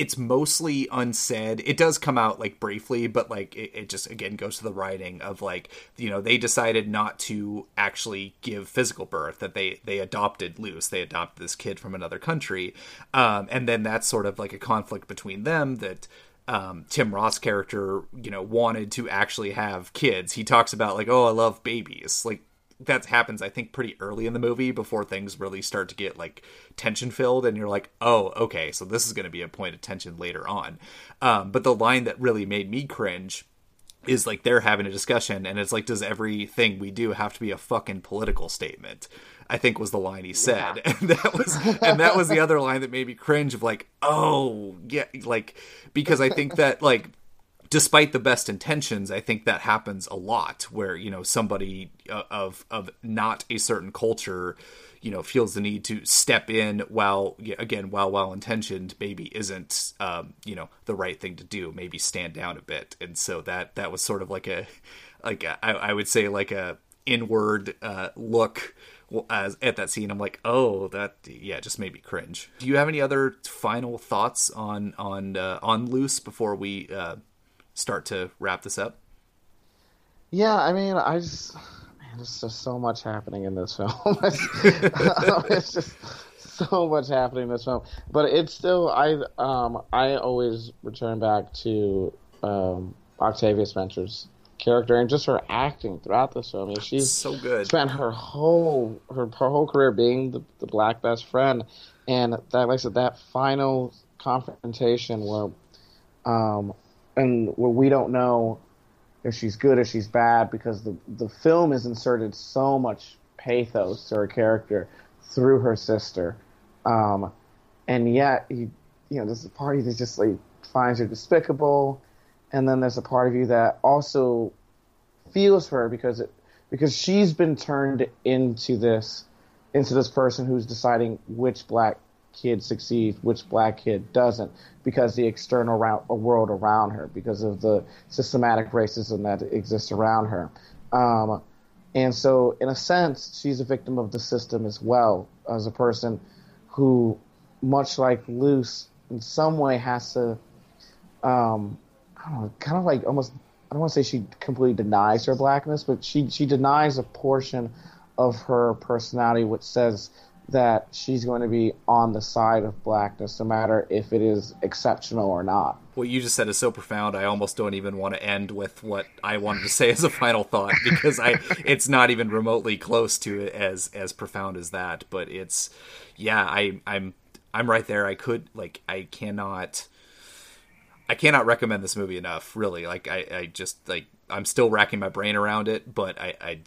it's mostly unsaid. It does come out like briefly, but like it, it, just again goes to the writing of like you know they decided not to actually give physical birth that they they adopted Luce. They adopted this kid from another country, um, and then that's sort of like a conflict between them that. Um, Tim Roth's character, you know, wanted to actually have kids. He talks about like, oh, I love babies. Like that happens i think pretty early in the movie before things really start to get like tension filled and you're like oh okay so this is going to be a point of tension later on. Um, but the line that really made me cringe is like they're having a discussion and it's like does everything we do have to be a fucking political statement? I think was the line he said. Yeah. and that was and that was the other line that made me cringe of like oh yeah like because i think that like despite the best intentions, I think that happens a lot where, you know, somebody uh, of of not a certain culture, you know, feels the need to step in while again, while well intentioned, maybe isn't um, you know, the right thing to do, maybe stand down a bit. And so that that was sort of like a like a, I, I would say like a inward uh, look as, at that scene, I'm like, oh, that yeah, just made me cringe. Do you have any other final thoughts on on uh, on Luce before we uh, start to wrap this up? Yeah, I mean, I just man, there's just so much happening in this film. it's just so much happening in this film, but it's still I um I always return back to um Octavia Spencer's character and just her acting throughout this film. I mean, she's so good. Spent her whole her, her whole career being the, the black best friend, and that like I said, that final confrontation where um and where we don't know if she's good or she's bad because the the film has inserted so much pathos to her character through her sister, um, and yet you you know there's a part of you that just like finds her despicable, and then there's a part of you that also feels for her because it because she's been turned into this into this person who's deciding which black kid succeeds, which black kid doesn't, because the external world around her, because of the systematic racism that exists around her. Um, and so, in a sense, she's a victim of the system as well, as a person who, much like Luce, in some way has to, um, I don't know, kind of like almost, I don't want to say she completely denies her blackness, but she, she denies a portion of her personality which says that she's going to be on the side of blackness, no matter if it is exceptional or not. What you just said is so profound. I almost don't even want to end with what I wanted to say as a final thought because I it's not even remotely close to as as profound as that. But it's yeah, I I'm I'm right there. I could like I cannot. I cannot recommend this movie enough. Really, like I, I just like I'm still racking my brain around it, but I, I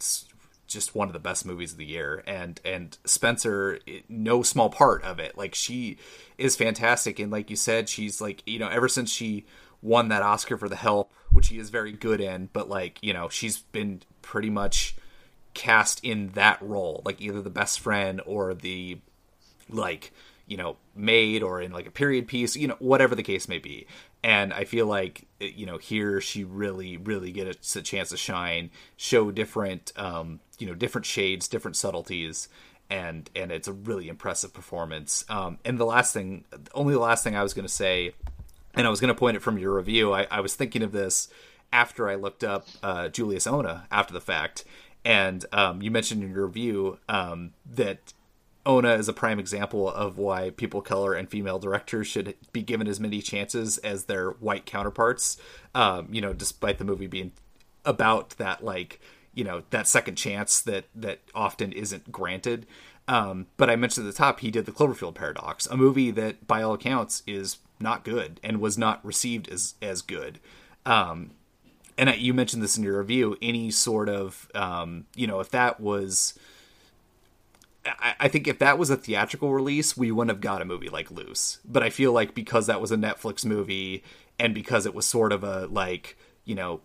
just one of the best movies of the year. And and Spencer no small part of it. Like she is fantastic. And like you said she's like you know ever since she won that Oscar for The Help which she is very good in but like you know she's been pretty much cast in that role. Like either the best friend or the like you know made or in like a period piece you know whatever the case may be and i feel like you know here she really really gets a chance to shine show different um you know different shades different subtleties and and it's a really impressive performance. Um and the last thing only the last thing i was going to say and i was going to point it from your review I, I was thinking of this after i looked up uh julius Onah after the fact. And um, you mentioned in your review um, that Onah is a prime example of why people of color and female directors should be given as many chances as their white counterparts. Um, you know, despite the movie being about that, like you know, that second chance that that often isn't granted. Um, but I mentioned at the top, he did the Cloverfield Paradox, a movie that, by all accounts, is not good and was not received as as good. Um, and I, you mentioned this in your review. Any sort of, um, you know, if that was, I, think if that was a theatrical release, we wouldn't have got a movie like Luce. But I feel like because that was a Netflix movie and because it was sort of a like, you know,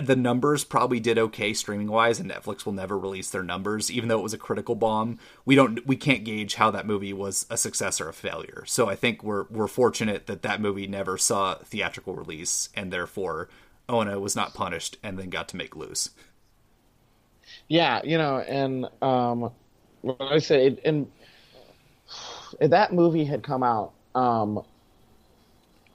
the numbers probably did okay streaming wise and netflix will never release their numbers even though it was a critical bomb we don't we can't gauge how that movie was a success or a failure so i think we're we're fortunate that that movie never saw theatrical release and therefore Onah was not punished and then got to make Luce yeah you know and um like i said and that movie had come out um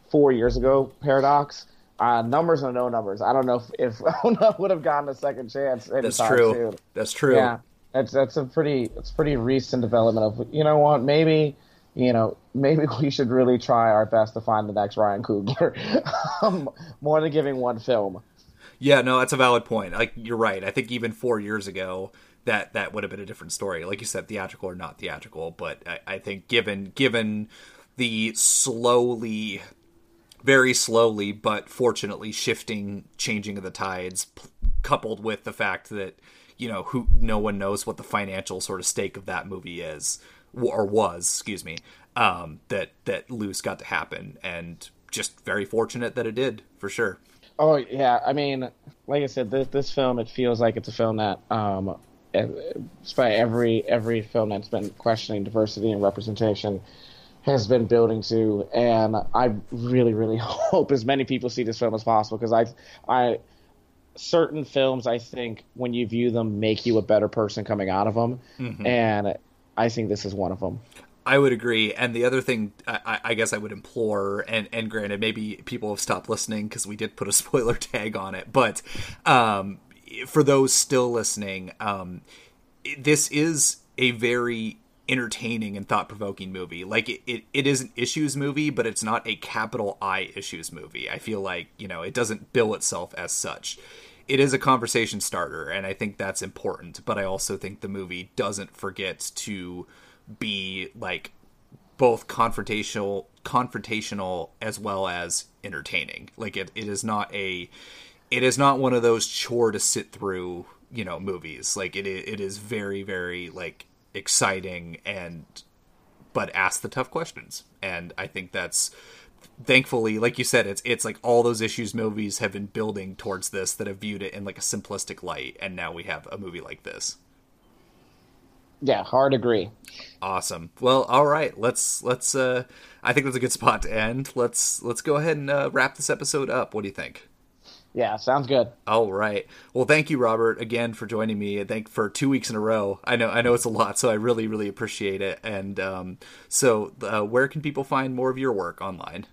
four years ago paradox uh, numbers or no numbers. I don't know if, if Onah would have gotten a second chance. That's true. Soon. That's true. Yeah, that's that's a pretty it's pretty recent development of you know what maybe you know maybe we should really try our best to find the next Ryan Coogler um, more than giving one film. Yeah, no, that's a valid point. Like you're right. I think even four years ago that that would have been a different story. Like you said, theatrical or not theatrical, but I, I think given given the slowly very slowly but fortunately shifting changing of the tides p- coupled with the fact that you know who no one knows what the financial sort of stake of that movie is or was excuse me um, that that Luce got to happen and just very fortunate that it did for sure oh yeah i mean like i said this this film it feels like it's a film that um despite every every film that's been questioning diversity and representation has been building to, and I really, really hope as many people see this film as possible because I, I, certain films I think when you view them make you a better person coming out of them, mm-hmm. and I think this is one of them. I would agree. And the other thing, I, I, guess I would implore, and, and granted, maybe people have stopped listening because we did put a spoiler tag on it, but um, for those still listening, um, this is a very entertaining and thought provoking movie. Like it, it, it is an issues movie, but it's not a capital I issues movie. I feel like, you know, it doesn't bill itself as such. It is a conversation starter, and I think that's important, but I also think the movie doesn't forget to be like both confrontational confrontational as well as entertaining. Like it, it is not a it is not one of those chore to sit through, you know, movies. Like it it is very, very like exciting and but ask the tough questions. And I think that's thankfully, like you said, it's it's like all those issues movies have been building towards this that have viewed it in like a simplistic light, and now we have a movie like this. Yeah, hard agree. Awesome. Well, all right. Let's let's. uh I think that's a good spot to end. Let's let's go ahead and uh, wrap this episode up. What do you think? Yeah, sounds good. All right. Well, thank you, Robert, again for joining me. I thank for two weeks in a row. I know I know it's a lot, so I really really appreciate it. And um, so, uh, where can people find more of your work online?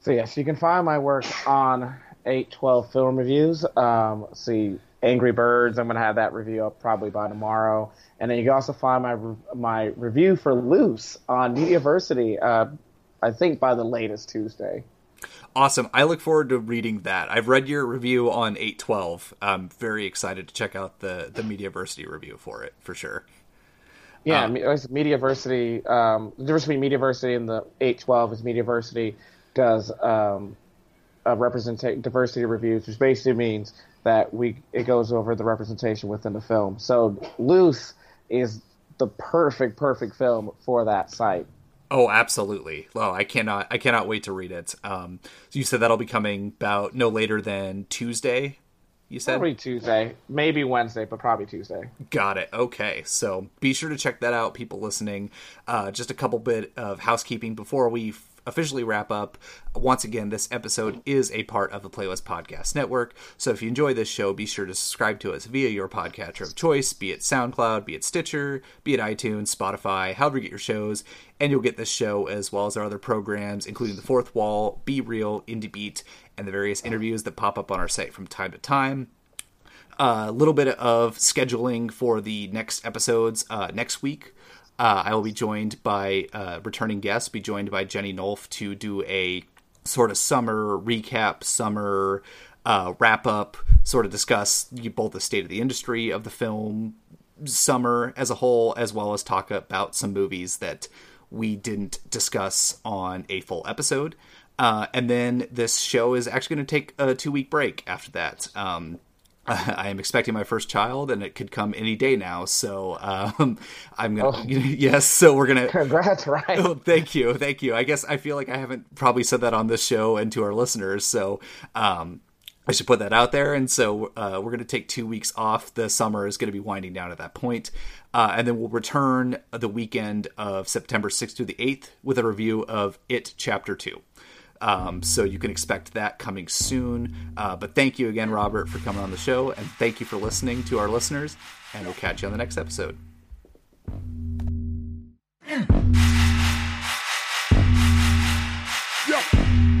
So yes, you can find my work on eight twelve film reviews. Um, see Angry Birds. I'm going to have that review up probably by tomorrow. And then you can also find my my review for Luce on Mediaversity. Uh, I think by the latest Tuesday. Awesome. I look forward to reading that. I've read your review on 812. I'm very excited to check out the the Mediaversity review for it for sure. Yeah, um, Mediaversity. Um, the difference between Mediaversity and the 812 is Mediaversity does um, a represent diversity reviews, which basically means that we it goes over the representation within the film. So Luce is the perfect perfect film for that site. Oh, absolutely. Well, I cannot I cannot wait to read it. Um, so you said that'll be coming about no later than Tuesday. You said probably Tuesday, maybe Wednesday, but probably Tuesday. Got it. Okay, so be sure to check that out, people listening. Uh, just a couple bit of housekeeping before we officially wrap up, once again, this episode is a part of the Playlist Podcast Network. So if you enjoy this show, be sure to subscribe to us via your podcatcher of choice, be it SoundCloud, be it Stitcher, be it iTunes, Spotify, however you get your shows. And you'll get this show as well as our other programs, including The Fourth Wall, Be Real, Indie Beat, and the various interviews that pop up on our site from time to time a uh, little bit of scheduling for the next episodes uh, next week. Uh, I will be joined by uh, returning guests, be joined by Jenny Nulf to do a sort of summer recap, summer uh, wrap up, sort of discuss both the state of the industry of the film, summer as a whole, as well as talk about some movies that we didn't discuss on a full episode. Uh, and then this show is actually going to take a two week break after that. Um, I am expecting my first child, and it could come any day now. So um, I'm gonna, Oh. yes. So we're gonna. Congrats, Ryan. Oh, thank you, thank you. I guess I feel like I haven't probably said that on this show and to our listeners, so um, I should put that out there. And so uh, we're going to take two weeks off. The summer is going to be winding down at that point. Uh, and then we'll return the weekend of September 6th to the 8th with a review of It Chapter 2. Um, so you can expect that coming soon. Uh, but thank you again, Robert, for coming on the show. And thank you for listening to our listeners. And we'll catch you on the next episode. Yeah.